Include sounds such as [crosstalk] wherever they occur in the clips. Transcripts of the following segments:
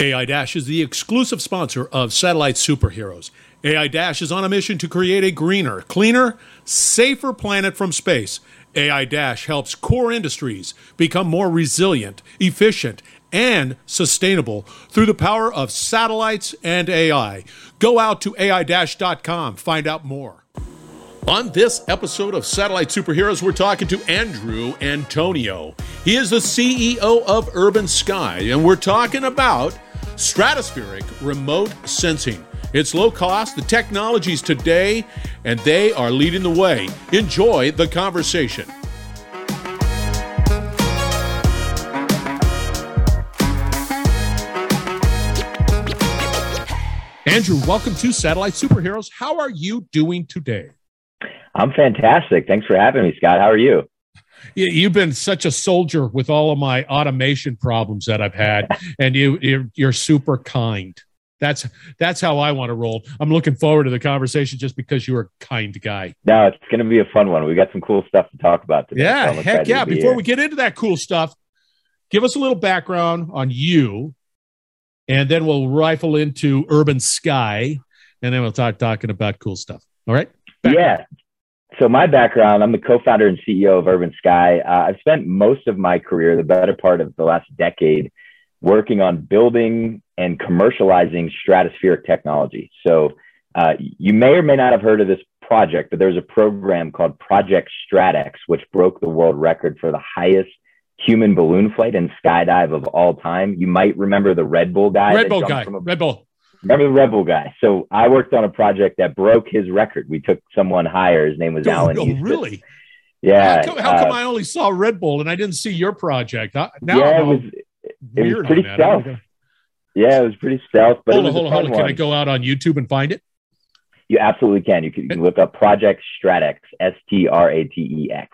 AI Dash is the exclusive sponsor of Satellite Superheroes. AI Dash is on a mission to create a greener, cleaner, safer planet from space. AI Dash helps core industries become more resilient, efficient, and sustainable through the power of satellites and AI. Go out to AI-com, find out more. On this episode of Satellite Superheroes, we're talking to Andrew Antonio. He is the CEO of Urban Sky, and we're talking about stratospheric remote sensing. It's low cost, the technologies today, and they are leading the way. Enjoy the conversation. Andrew, welcome to Satellite Superheroes. How are you doing today? I'm fantastic. Thanks for having me, Scott. How are you? You've been such a soldier with all of my automation problems that I've had, and you you're, you're super kind. That's that's how I want to roll. I'm looking forward to the conversation just because you're a kind guy. No, it's going to be a fun one. We got some cool stuff to talk about today. Yeah, so heck yeah. Before here. we get into that cool stuff, give us a little background on you, and then we'll rifle into Urban Sky, and then we'll start talking about cool stuff. All right? Background. Yeah so my background, I'm the co-founder and CEO of Urban Sky. Uh, I've spent most of my career, the better part of the last decade, working on building and commercializing stratospheric technology. So uh, you may or may not have heard of this project, but there's a program called Project StratEx, which broke the world record for the highest human balloon flight and skydive of all time. You might remember the Red Bull guy. Red Bull guy. A- Red Bull. Remember the Red Bull guy? So I worked on a project that broke his record. We took someone higher. His name was oh, Alan. Oh, really? Yeah. How, come, how uh, I only saw Red Bull and I didn't see your project? Now yeah, it was, it was pretty stealth. Yeah, it was pretty stealth. But hold on, hold on, hold on. Can I go out on YouTube and find it? You absolutely can. You can, you can look up Project StratEx, S T R A T E X.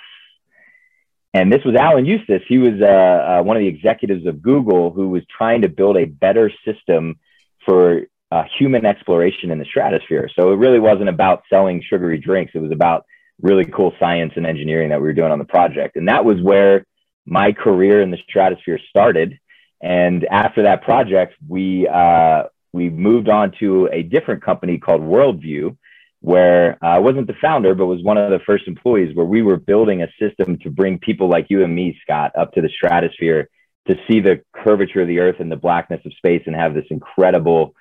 And this was Alan Eustace. He was uh, uh, one of the executives of Google who was trying to build a better system for uh, human exploration in the stratosphere. So it really wasn't about selling sugary drinks. It was about really cool science and engineering that we were doing on the project. And that was where my career in the stratosphere started. And after that project, we, uh, we moved on to a different company called World View, where uh, I wasn't the founder, but was one of the first employees, where we were building a system to bring people like you and me, Scott, up to the stratosphere to see the curvature of the earth and the blackness of space and have this incredible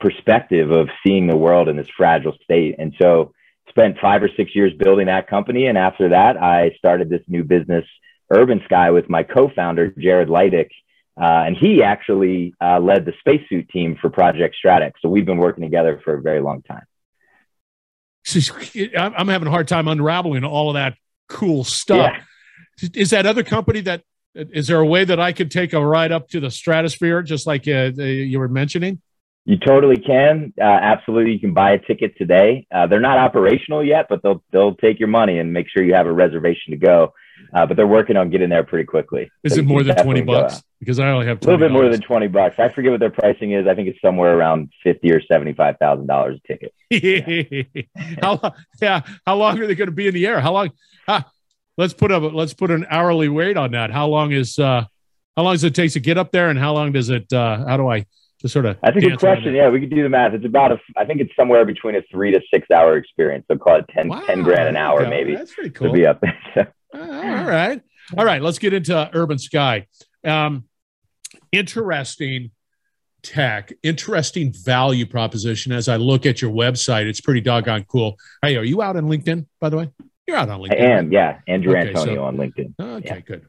perspective of seeing the world in this fragile state. And so spent five or six years building that company. And after that, I started this new business, Urban Sky, with my co-founder, Jared Leidich. Uh, and he actually uh, led the spacesuit team for Project StratEx. So we've been working together for a very long time. I'm having a hard time unraveling all of that cool stuff. Yeah. Is that other company that is there a way that I could take a ride up to the stratosphere, just like uh, you were mentioning? You totally can. Uh, absolutely, you can buy a ticket today. Uh, they're not operational yet, but they'll they'll take your money and make sure you have a reservation to go. Uh, but they're working on getting there pretty quickly. Is so it more than twenty bucks? Because I only have $20. a little bit more than twenty bucks. I forget what their pricing is. I think it's somewhere around fifty or seventy five thousand dollars a ticket. Yeah. [laughs] how yeah? How long are they going to be in the air? How long? let's put a let's put an hourly rate on that. How long is uh, how long does it take to get up there, and how long does it? Uh, how do I? To sort of? That's a good question. Yeah, we could do the math. It's about a, I think it's somewhere between a three to six hour experience. So call it 10, wow, 10 grand an hour, maybe. That's pretty cool. To be up there. uh, all right. All right. Let's get into Urban Sky. Um, interesting tech, interesting value proposition. As I look at your website, it's pretty doggone cool. Hey, are you out on LinkedIn, by the way? You're out on LinkedIn. I am, yeah. Andrew okay, Antonio so, on LinkedIn. Okay, yeah. good.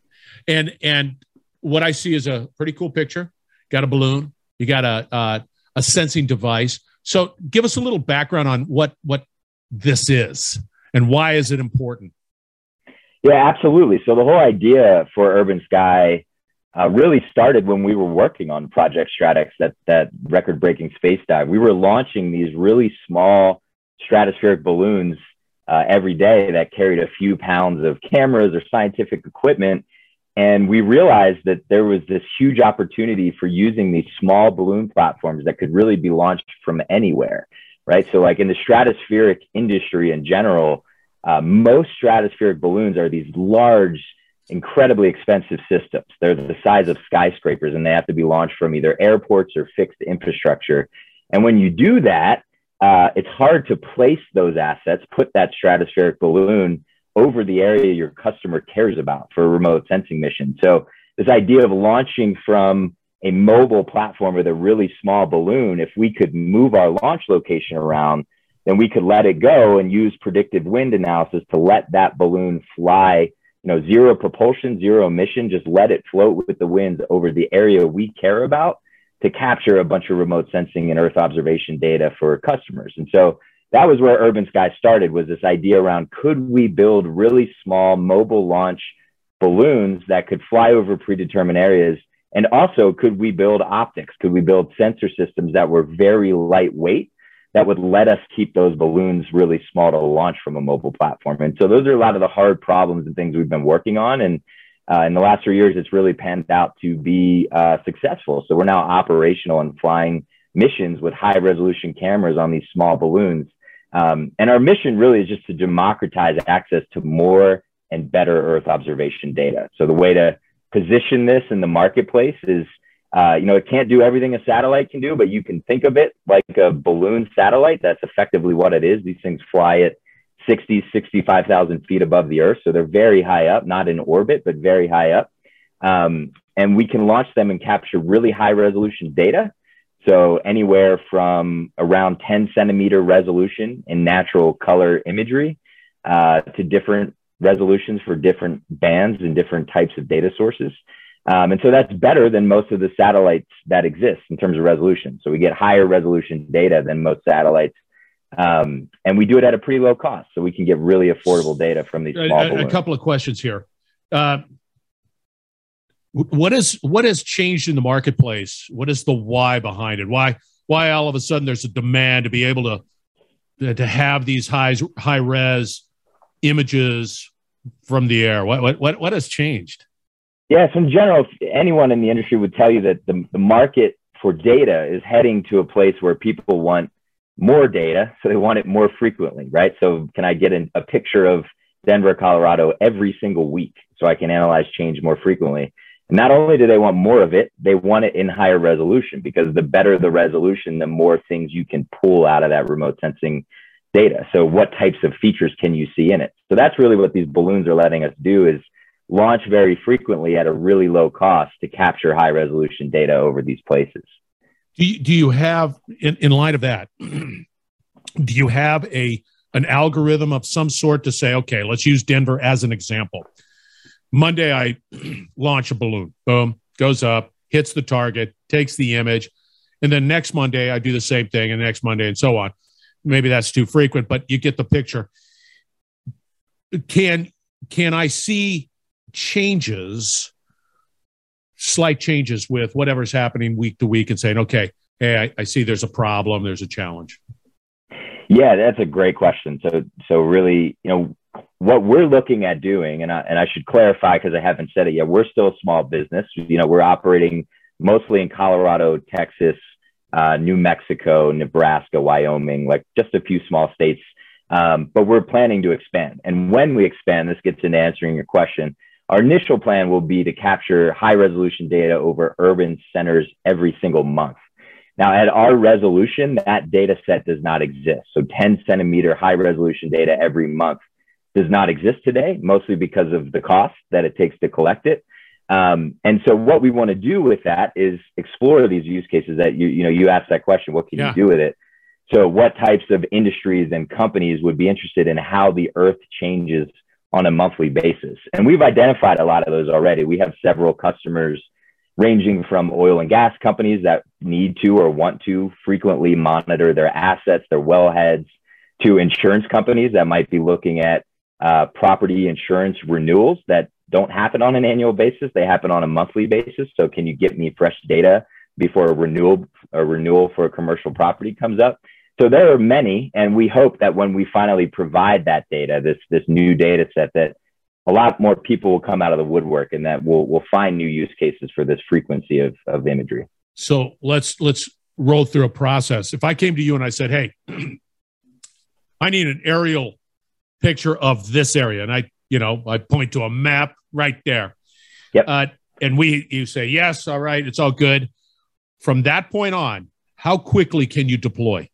And and what I see is a pretty cool picture. Got a balloon, you got a, a, a sensing device. So give us a little background on what what this is and why is it important? Yeah, absolutely. So the whole idea for Urban Sky uh, really started when we were working on Project StratEx, that that record-breaking space dive. We were launching these really small stratospheric balloons uh, every day that carried a few pounds of cameras or scientific equipment, and we realized that there was this huge opportunity for using these small balloon platforms that could really be launched from anywhere, right? So, like in the stratospheric industry in general, uh, most stratospheric balloons are these large incredibly expensive systems. They're the size of skyscrapers and they have to be launched from either airports or fixed infrastructure. And when you do that, uh, it's hard to place those assets, put that stratospheric balloon over the area your customer cares about for a remote sensing mission. So this idea of launching from a mobile platform with a really small balloon, if we could move our launch location around, then we could let it go and use predictive wind analysis to let that balloon fly you know, zero propulsion, zero emission, just let it float with the winds over the area we care about to capture a bunch of remote sensing and earth observation data for customers. And so that was where Urban Sky started was this idea around could we build really small mobile launch balloons that could fly over predetermined areas and also could we build optics could we build sensor systems that were very lightweight that would let us keep those balloons really small to launch from a mobile platform. And so those are a lot of the hard problems and things we've been working on. And uh, in the last three years, it's really panned out to be uh, successful. So we're now operational and flying missions with high resolution cameras on these small balloons. Um, and our mission really is just to democratize access to more and better Earth observation data. So the way to position this in the marketplace is uh, you know, it can't do everything a satellite can do, but you can think of it like a balloon satellite. That's effectively what it is. These things fly at 60, 65,000 feet above the Earth. So they're very high up, not in orbit, but very high up. Um, and we can launch them and capture really high resolution data. So anywhere from around 10 centimeter resolution in natural color imagery uh, to different resolutions for different bands and different types of data sources. Um, and so that's better than most of the satellites that exist in terms of resolution. So we get higher resolution data than most satellites. Um, and we do it at a pretty low cost. So we can get really affordable data from these small a, a couple of questions here. Uh, what is what has changed in the marketplace? What is the why behind it? Why why all of a sudden there's a demand to be able to to have these high high res images from the air? What what what has changed? Yes, in general, anyone in the industry would tell you that the, the market for data is heading to a place where people want more data, so they want it more frequently, right? So, can I get an, a picture of Denver, Colorado every single week so I can analyze change more frequently? Not only do they want more of it, they want it in higher resolution because the better the resolution, the more things you can pull out of that remote sensing data. So, what types of features can you see in it? So, that's really what these balloons are letting us do is launch very frequently at a really low cost to capture high resolution data over these places. Do you, do you have, in, in light of that, [clears throat] do you have a an algorithm of some sort to say, okay, let's use Denver as an example. Monday, I [clears throat] launch a balloon, boom, goes up, hits the target, takes the image. And then next Monday, I do the same thing, and next Monday, and so on. Maybe that's too frequent, but you get the picture. Can can I see changes, slight changes with whatever's happening week to week and saying, okay, hey, I, I see there's a problem, there's a challenge? Yeah, that's a great question. So, so really, you know, what we're looking at doing, and I, and I should clarify because I haven't said it yet, we're still a small business. You know, we're operating mostly in Colorado, Texas, uh, New Mexico, Nebraska, Wyoming, like just a few small states. Um, but we're planning to expand. And when we expand, this gets into answering your question. Our initial plan will be to capture high resolution data over urban centers every single month. Now, at our resolution, that data set does not exist. So 10 centimeter high resolution data every month does not exist today, mostly because of the cost that it takes to collect it. Um, and so what we want to do with that is explore these use cases that you, you know, you asked that question, what can yeah. you do with it? So what types of industries and companies would be interested in how the earth changes on a monthly basis. And we've identified a lot of those already. We have several customers ranging from oil and gas companies that need to or want to frequently monitor their assets, their wellheads, to insurance companies that might be looking at uh, property insurance renewals that don't happen on an annual basis; they happen on a monthly basis. So, can you get me fresh data before a renewal a renewal for a commercial property comes up? So there are many, and we hope that when we finally provide that data, this this new data set, that a lot more people will come out of the woodwork, and that we'll we'll find new use cases for this frequency of of imagery. So let's let's roll through a process. If I came to you and I said, "Hey, [clears throat] I need an aerial picture of this area," and I you know I point to a map right there. Yep. Uh, and we, you say, yes, all right, it's all good. From that point on, how quickly can you deploy?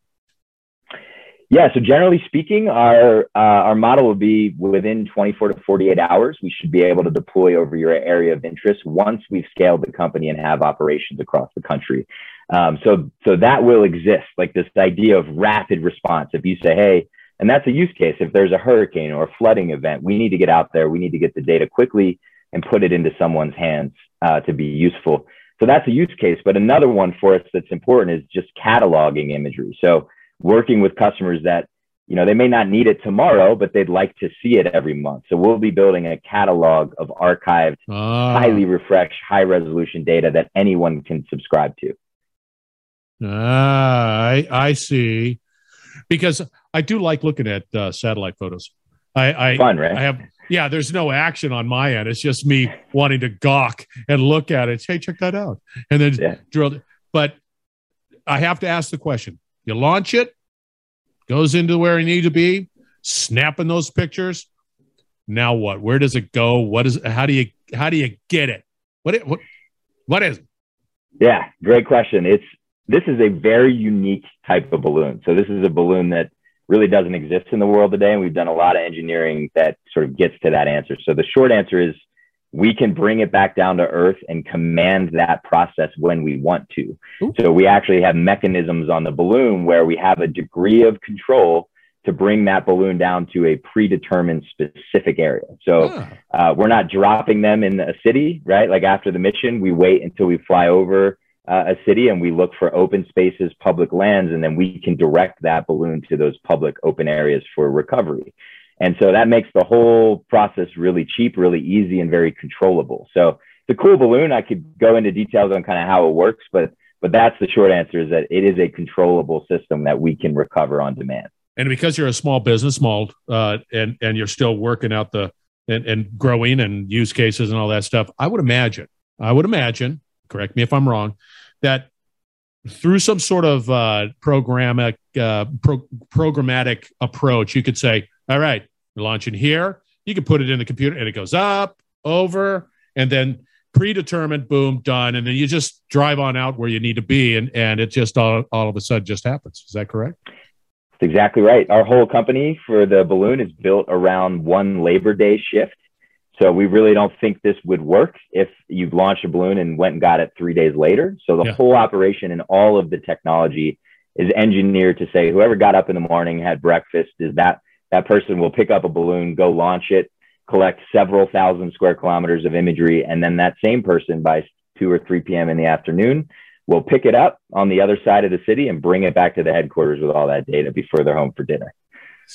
Yeah, so generally speaking, our uh, our model will be within 24 to 48 hours. We should be able to deploy over your area of interest once we've scaled the company and have operations across the country. Um, so so that will exist, like this idea of rapid response. If you say, hey, and that's a use case. If there's a hurricane or a flooding event, we need to get out there. We need to get the data quickly and put it into someone's hands uh, to be useful. So that's a use case. But another one for us that's important is just cataloging imagery. So working with customers that you know they may not need it tomorrow but they'd like to see it every month so we'll be building a catalog of archived Ah, highly refreshed high resolution data that anyone can subscribe to ah, I, I see. Because I do like looking at uh, satellite photos. I, I, fun right I have, yeah, there's no action on my end. It's just me wanting to gawk and look at it. Hey, check that out. And then Yeah. drill. But I have to ask the question you launch it, goes into where it need to be, snapping those pictures. Now what? Where does it go? What is, how do you, how do you get it? What, it, what, what is it? Yeah, great question. It's this is a very unique type of balloon. So this is a balloon that really doesn't exist in the world today, and we've done a lot of engineering that sort of gets to that answer. So the short answer is we can bring it back down to earth and command that process when we want to. Ooh. So we actually have mechanisms on the balloon where we have a degree of control to bring that balloon down to a predetermined specific area. So Ah, uh, we're not dropping them in a city, right? Like after the mission, we wait until we fly over uh, a city and we look for open spaces, public lands, and then we can direct that balloon to those public open areas for recovery. And so that makes the whole process really cheap, really easy, and very controllable. So a cool balloon. I could go into details on kind of how it works, but but that's the short answer is that it is a controllable system that we can recover on demand. and because you're a small business, small, uh, and and you're still working out the and, and growing and use cases and all that stuff, I would imagine, I would imagine, correct me if I'm wrong, that through some sort of uh, programmatic uh, pro- programmatic approach, you could say, all right, you're launching here. You can put it in the computer, and it goes up, over, and then predetermined, boom, done, and then you just drive on out where you need to be, and and it just all all of a sudden just happens. Is that correct? That's exactly right. Our whole company for the balloon is built around one Labor Day shift. So we really don't think this would work if you launched a balloon and went and got it three days later. So the Yeah. whole operation and all of the technology is engineered to say whoever got up in the morning, had breakfast, is that that person will pick up a balloon, go launch it, collect several thousand square kilometers of imagery, and then that same person by two or three p.m. in the afternoon will pick it up on the other side of the city and bring it back to the headquarters with all that data before they're home for dinner.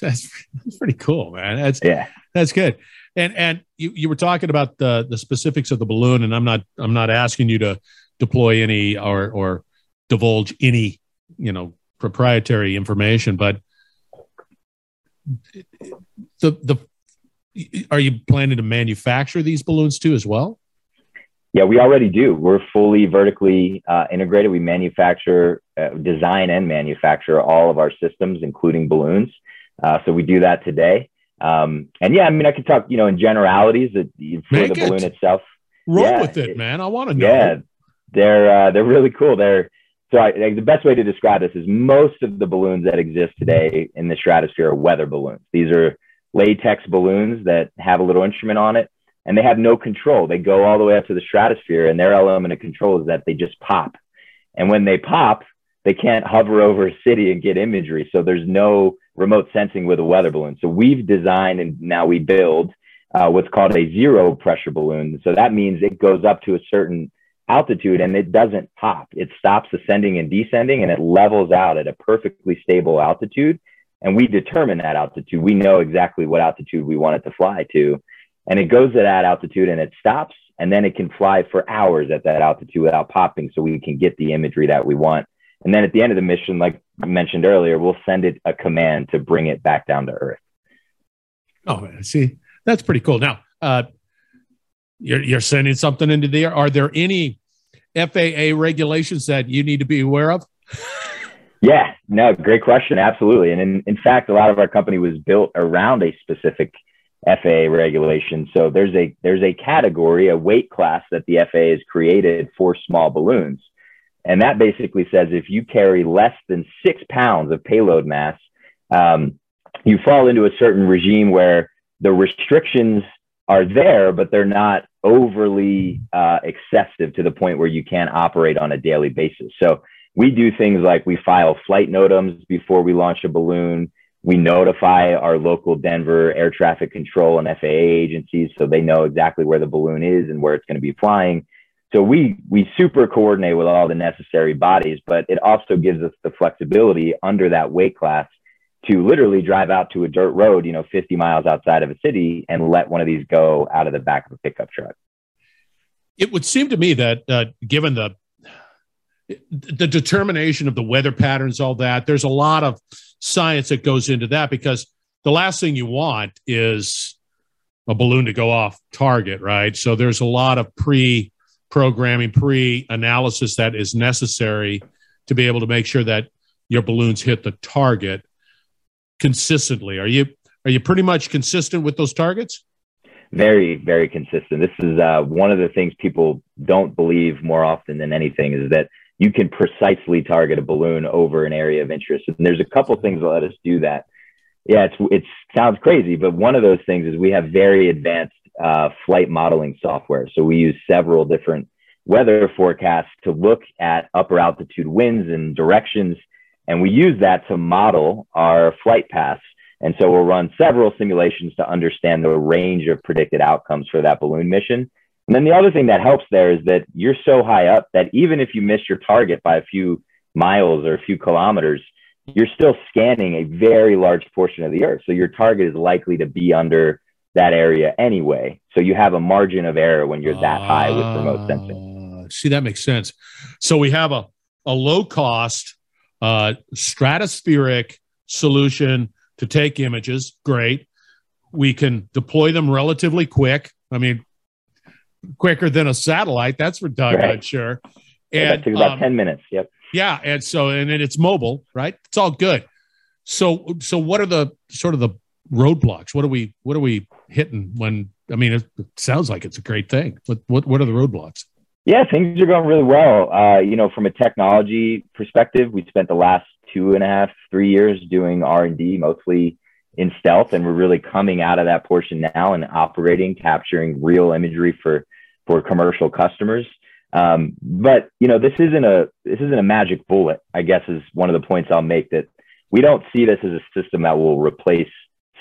That's, [laughs] that's pretty cool, man. That's Yeah. that's good. And and you, you were talking about the the specifics of the balloon, and I'm not I'm not asking you to deploy any or or divulge any you know proprietary information, but the the are you planning to manufacture these balloons too as well? Yeah, we already do. We're fully vertically uh, integrated. We manufacture, uh, design, and manufacture all of our systems, including balloons. Uh, so we do that today. Um, and yeah, I mean, I could talk, you know, in generalities that for the it. balloon itself. Roll Yeah, with it, it- man. I want to know. Yeah, they're uh, they're really cool. They're so I, like, the best way to describe this is most of the balloons that exist today in the stratosphere are weather balloons. These are latex balloons that have a little instrument on it, and they have no control. They go all the way up to the stratosphere, and their element of control is that they just pop. And when they pop, they can't hover over a city and get imagery. So there's no remote sensing with a weather balloon. So we've designed and now we build uh, what's called a zero pressure balloon. So that means it goes up to a certain altitude and it doesn't pop. It stops ascending and descending and it levels out at a perfectly stable altitude. And we determine that altitude. We know exactly what altitude we want it to fly to. And it goes to that altitude and it stops. And then it can fly for hours at that altitude without popping so we can get the imagery that we want. And then at the end of the mission, like I mentioned earlier, we'll send it a command to bring it back down to Earth. Oh, see, that's pretty cool. Now, uh, you're you're sending something into the air. Are there any FAA regulations that you need to be aware of? Yeah, no, great question. Absolutely. And in, in fact, a lot of our company was built around a specific FAA regulation. So there's a there's a category, a weight class that the FAA has created for small balloons. And that basically says if you carry less than six pounds of payload mass, um, you fall into a certain regime where the restrictions are there, but they're not overly uh, excessive to the point where you can't operate on a daily basis. So we do things like we file flight NOTAMs before we launch a balloon. We notify our local Denver air traffic control and FAA agencies so they know exactly where the balloon is and where it's going to be flying. So we we super coordinate with all the necessary bodies, but it also gives us the flexibility under that weight class to literally drive out to a dirt road, you know, 50 miles outside of a city and let one of these go out of the back of a pickup truck. It would seem to me that uh, given the the determination of the weather patterns, all that, there's a lot of science that goes into that because the last thing you want is a balloon to go off target, right? So there's a lot of pre programming, pre analysis that is necessary to be able to make sure that your balloons hit the target consistently. Are you are you pretty much consistent with those targets? Very, very consistent. This is uh, one of the things people don't believe more often than anything is that you can precisely target a balloon over an area of interest. And there's a couple things that let us do that. Yeah, it's it sounds crazy, but one of those things is we have very advanced uh, flight modeling software. So we use several different weather forecasts to look at upper altitude winds and directions, and we use that to model our flight paths. And so we'll run several simulations to understand the range of predicted outcomes for that balloon mission. And then the other thing that helps there is that you're so high up that even if you miss your target by a few miles or a few kilometers, you're still scanning a very large portion of the earth. So your target is likely to be under that area anyway. So you have a margin of error when you're that uh, high with remote sensing. Ah, see, that makes sense. So we have a, a low cost, uh, stratospheric solution to take images. Great. We can deploy them relatively quick. I mean, quicker than a satellite. That's for doggone right. sure. And yeah, that took about um, 10 minutes. Yep. Yeah. And so, and then it's mobile, right? It's all good. So, so what are the sort of the roadblocks? What are we, what are we hitting when, I mean, it, sounds like it's a great thing. What, what, what are the roadblocks? Yeah, things are going really well. Uh, you know, from a technology perspective, we spent the last two and a half, three years doing R and D, mostly in stealth, and we're really coming out of that portion now and operating, capturing real imagery for for commercial customers. Um, but you know, this isn't a this isn't a magic bullet. I guess is one of the points I'll make that we don't see this as a system that will replace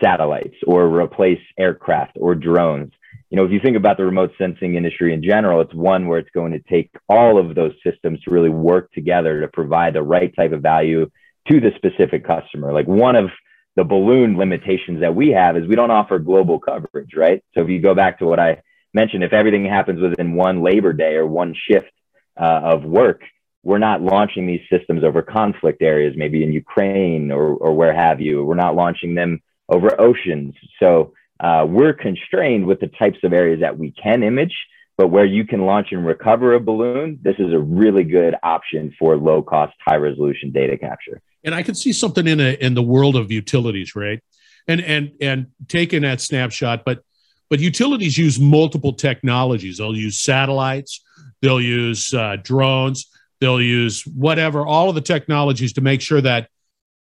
satellites or replace aircraft or drones. You know, if you think about the remote sensing industry in general, it's one where it's going to take all of those systems to really work together to provide the right type of value to the specific customer. Like one of the balloon limitations that we have is we don't offer global coverage, right? So if you go back to what I mentioned, if everything happens within one labor day or one shift uh, of work, we're not launching these systems over conflict areas, maybe in Ukraine or, or where have you. We're not launching them over oceans. So uh, we're constrained with the types of areas that we can image, but where you can launch and recover a balloon, this is a really good option for low cost, high resolution data capture. And I can see something in a, in the world of utilities, right? And and and taking that snapshot, but but utilities use multiple technologies. They'll use satellites, they'll use uh, drones, they'll use whatever, all of the technologies to make sure that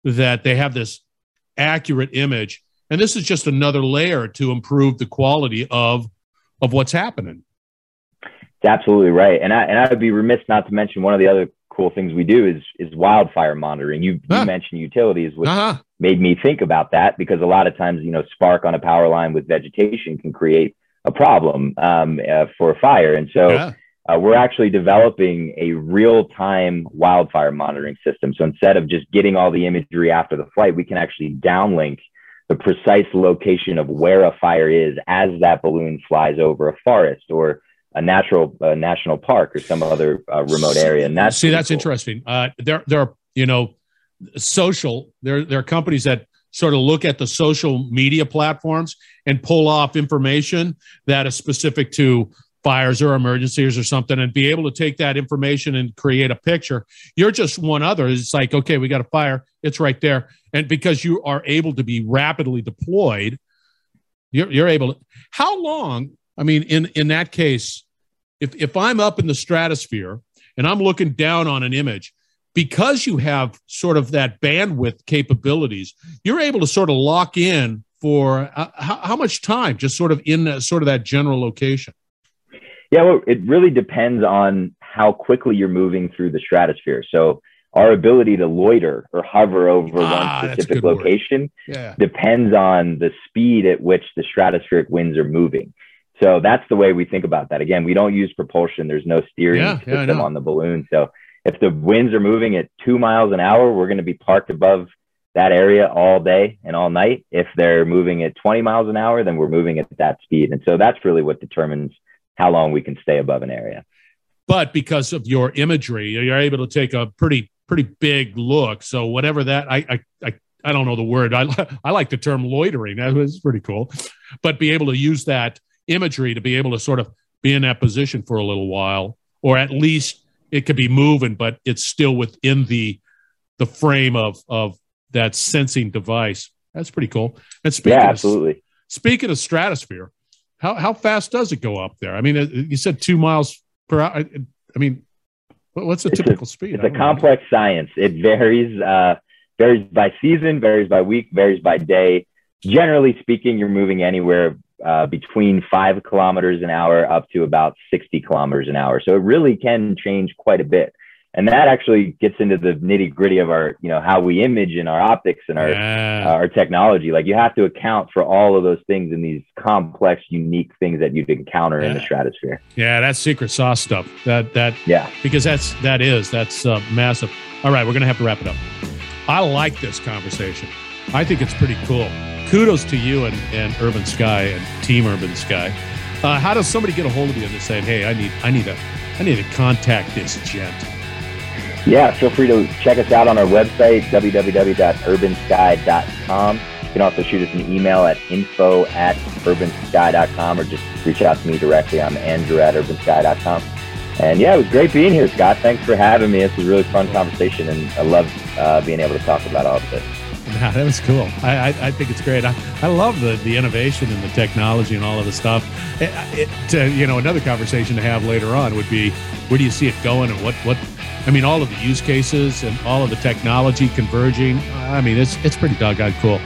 that they have this accurate image. And this is just another layer to improve the quality of of what's happening. It's absolutely right. And I and I would be remiss not to mention one of the other cool things we do is is wildfire monitoring. You, huh. you mentioned utilities, which uh-huh. made me think about that because a lot of times, you know, spark on a power line with vegetation can create a problem um, uh, for a fire. And so yeah. Uh, we're actually developing a real time wildfire monitoring system. So instead of just getting all the imagery after the flight, we can actually downlink the precise location of where a fire is as that balloon flies over a forest or a natural uh, national park or some other uh, remote area. And that's see, that's cool. interesting. Uh, there, there are you know, social. There, there are companies that sort of look at the social media platforms and pull off information that is specific to fires or emergencies or something and be able to take that information and create a picture. You're just one other. It's like, okay, we got a fire. It's right there. And because you are able to be rapidly deployed, You're, you're able to. How long? I mean, in in that case, if if I'm up in the stratosphere and I'm looking down on an image, because you have sort of that bandwidth capabilities, you're able to sort of lock in for uh, how, how, much time, just sort of in sort of that general location. Yeah, well, it really depends on how quickly you're moving through the stratosphere. So our ability to loiter or hover over ah, one specific location yeah. depends on the speed at which the stratospheric winds are moving. So that's the way we think about that. Again, we don't use propulsion. There's no steering yeah, system yeah, on the balloon. So if the winds are moving at two miles an hour, we're going to be parked above that area all day and all night. If they're moving at 20 miles an hour, then we're moving at that speed. And so that's really what determines how long we can stay above an area. But because of your imagery, you're able to take a pretty pretty big look. So whatever that I I I, I don't know the word. I [laughs] I like the term loitering. That was pretty cool. But be able to use that imagery to be able to sort of be in that position for a little while, or at least it could be moving, but it's still within the the frame of of that sensing device. That's pretty cool. And speaking yeah, absolutely. Of, speaking of stratosphere, how how fast does it go up there? I mean, you said two miles per hour. I mean, What's the typical a, speed? It's a complex know. science. It varies, uh, varies by season, varies by week, varies by day. Generally speaking, you're moving anywhere uh, between five kilometers an hour up to about 60 kilometers an hour. So it really can change quite a bit and that actually gets into the nitty gritty of our you know how we image and our optics and our yeah. uh, our technology. Like you have to account for all of those things in these complex unique things that you'd encounter yeah. in the stratosphere. Yeah that's secret sauce stuff that that yeah. because that's that is that's uh, massive. All right we're gonna have to wrap it up. I like this conversation. I think it's pretty cool. Kudos to you and, and urban sky and team urban sky. Uh, how does somebody get a hold of you and say hey i need i need a i need to contact this gent yeah, feel free to check us out on our website, www.urbansky.com. You can also shoot us an email at info at urbansky.com or just reach out to me directly. I'm Andrew at urbansky.com. And yeah, it was great being here, Scott. Thanks for having me. Was a really fun conversation, and I love uh, being able to talk about all of this. Yeah, that was cool. I, I, I, think it's great. I, I love the, the innovation and the technology and all of the stuff. It, it, you know, another conversation to have later on would be where do you see it going and what, what I mean, all of the use cases and all of the technology converging. I mean, it's it's pretty doggone cool.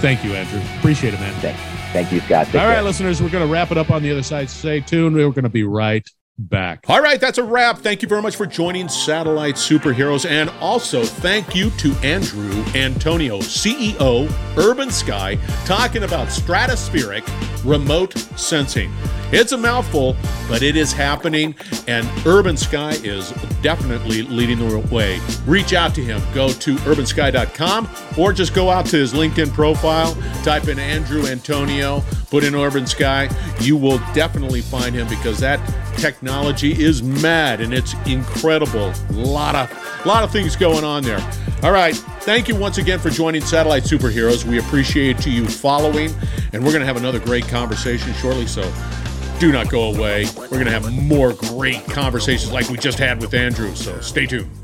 Thank you, Andrew. Appreciate it, man. Thank, thank you, Scott. Take all right, care. listeners, we're going to wrap it up on the other side. Stay tuned. We're going to be right back. All right, that's a wrap. Thank you very much for joining Satellite Superheroes. And also, thank you to Andrew Antonio, CEO, Urban Sky, talking about stratospheric remote sensing. It's a mouthful, but it is happening, and Urban Sky is definitely leading the way. Reach out to him. Go to urbansky.com or just go out to his LinkedIn profile, type in Andrew Antonio, put in Urban Sky. You will definitely find him because that technology is mad and it's incredible. A lot of, lot of things going on there. All right. Thank you once again for joining Satellite Superheroes. We appreciate you following, and we're going to have another great conversation shortly. So do not go away. We're going to have more great conversations like we just had with Andrew. So stay tuned.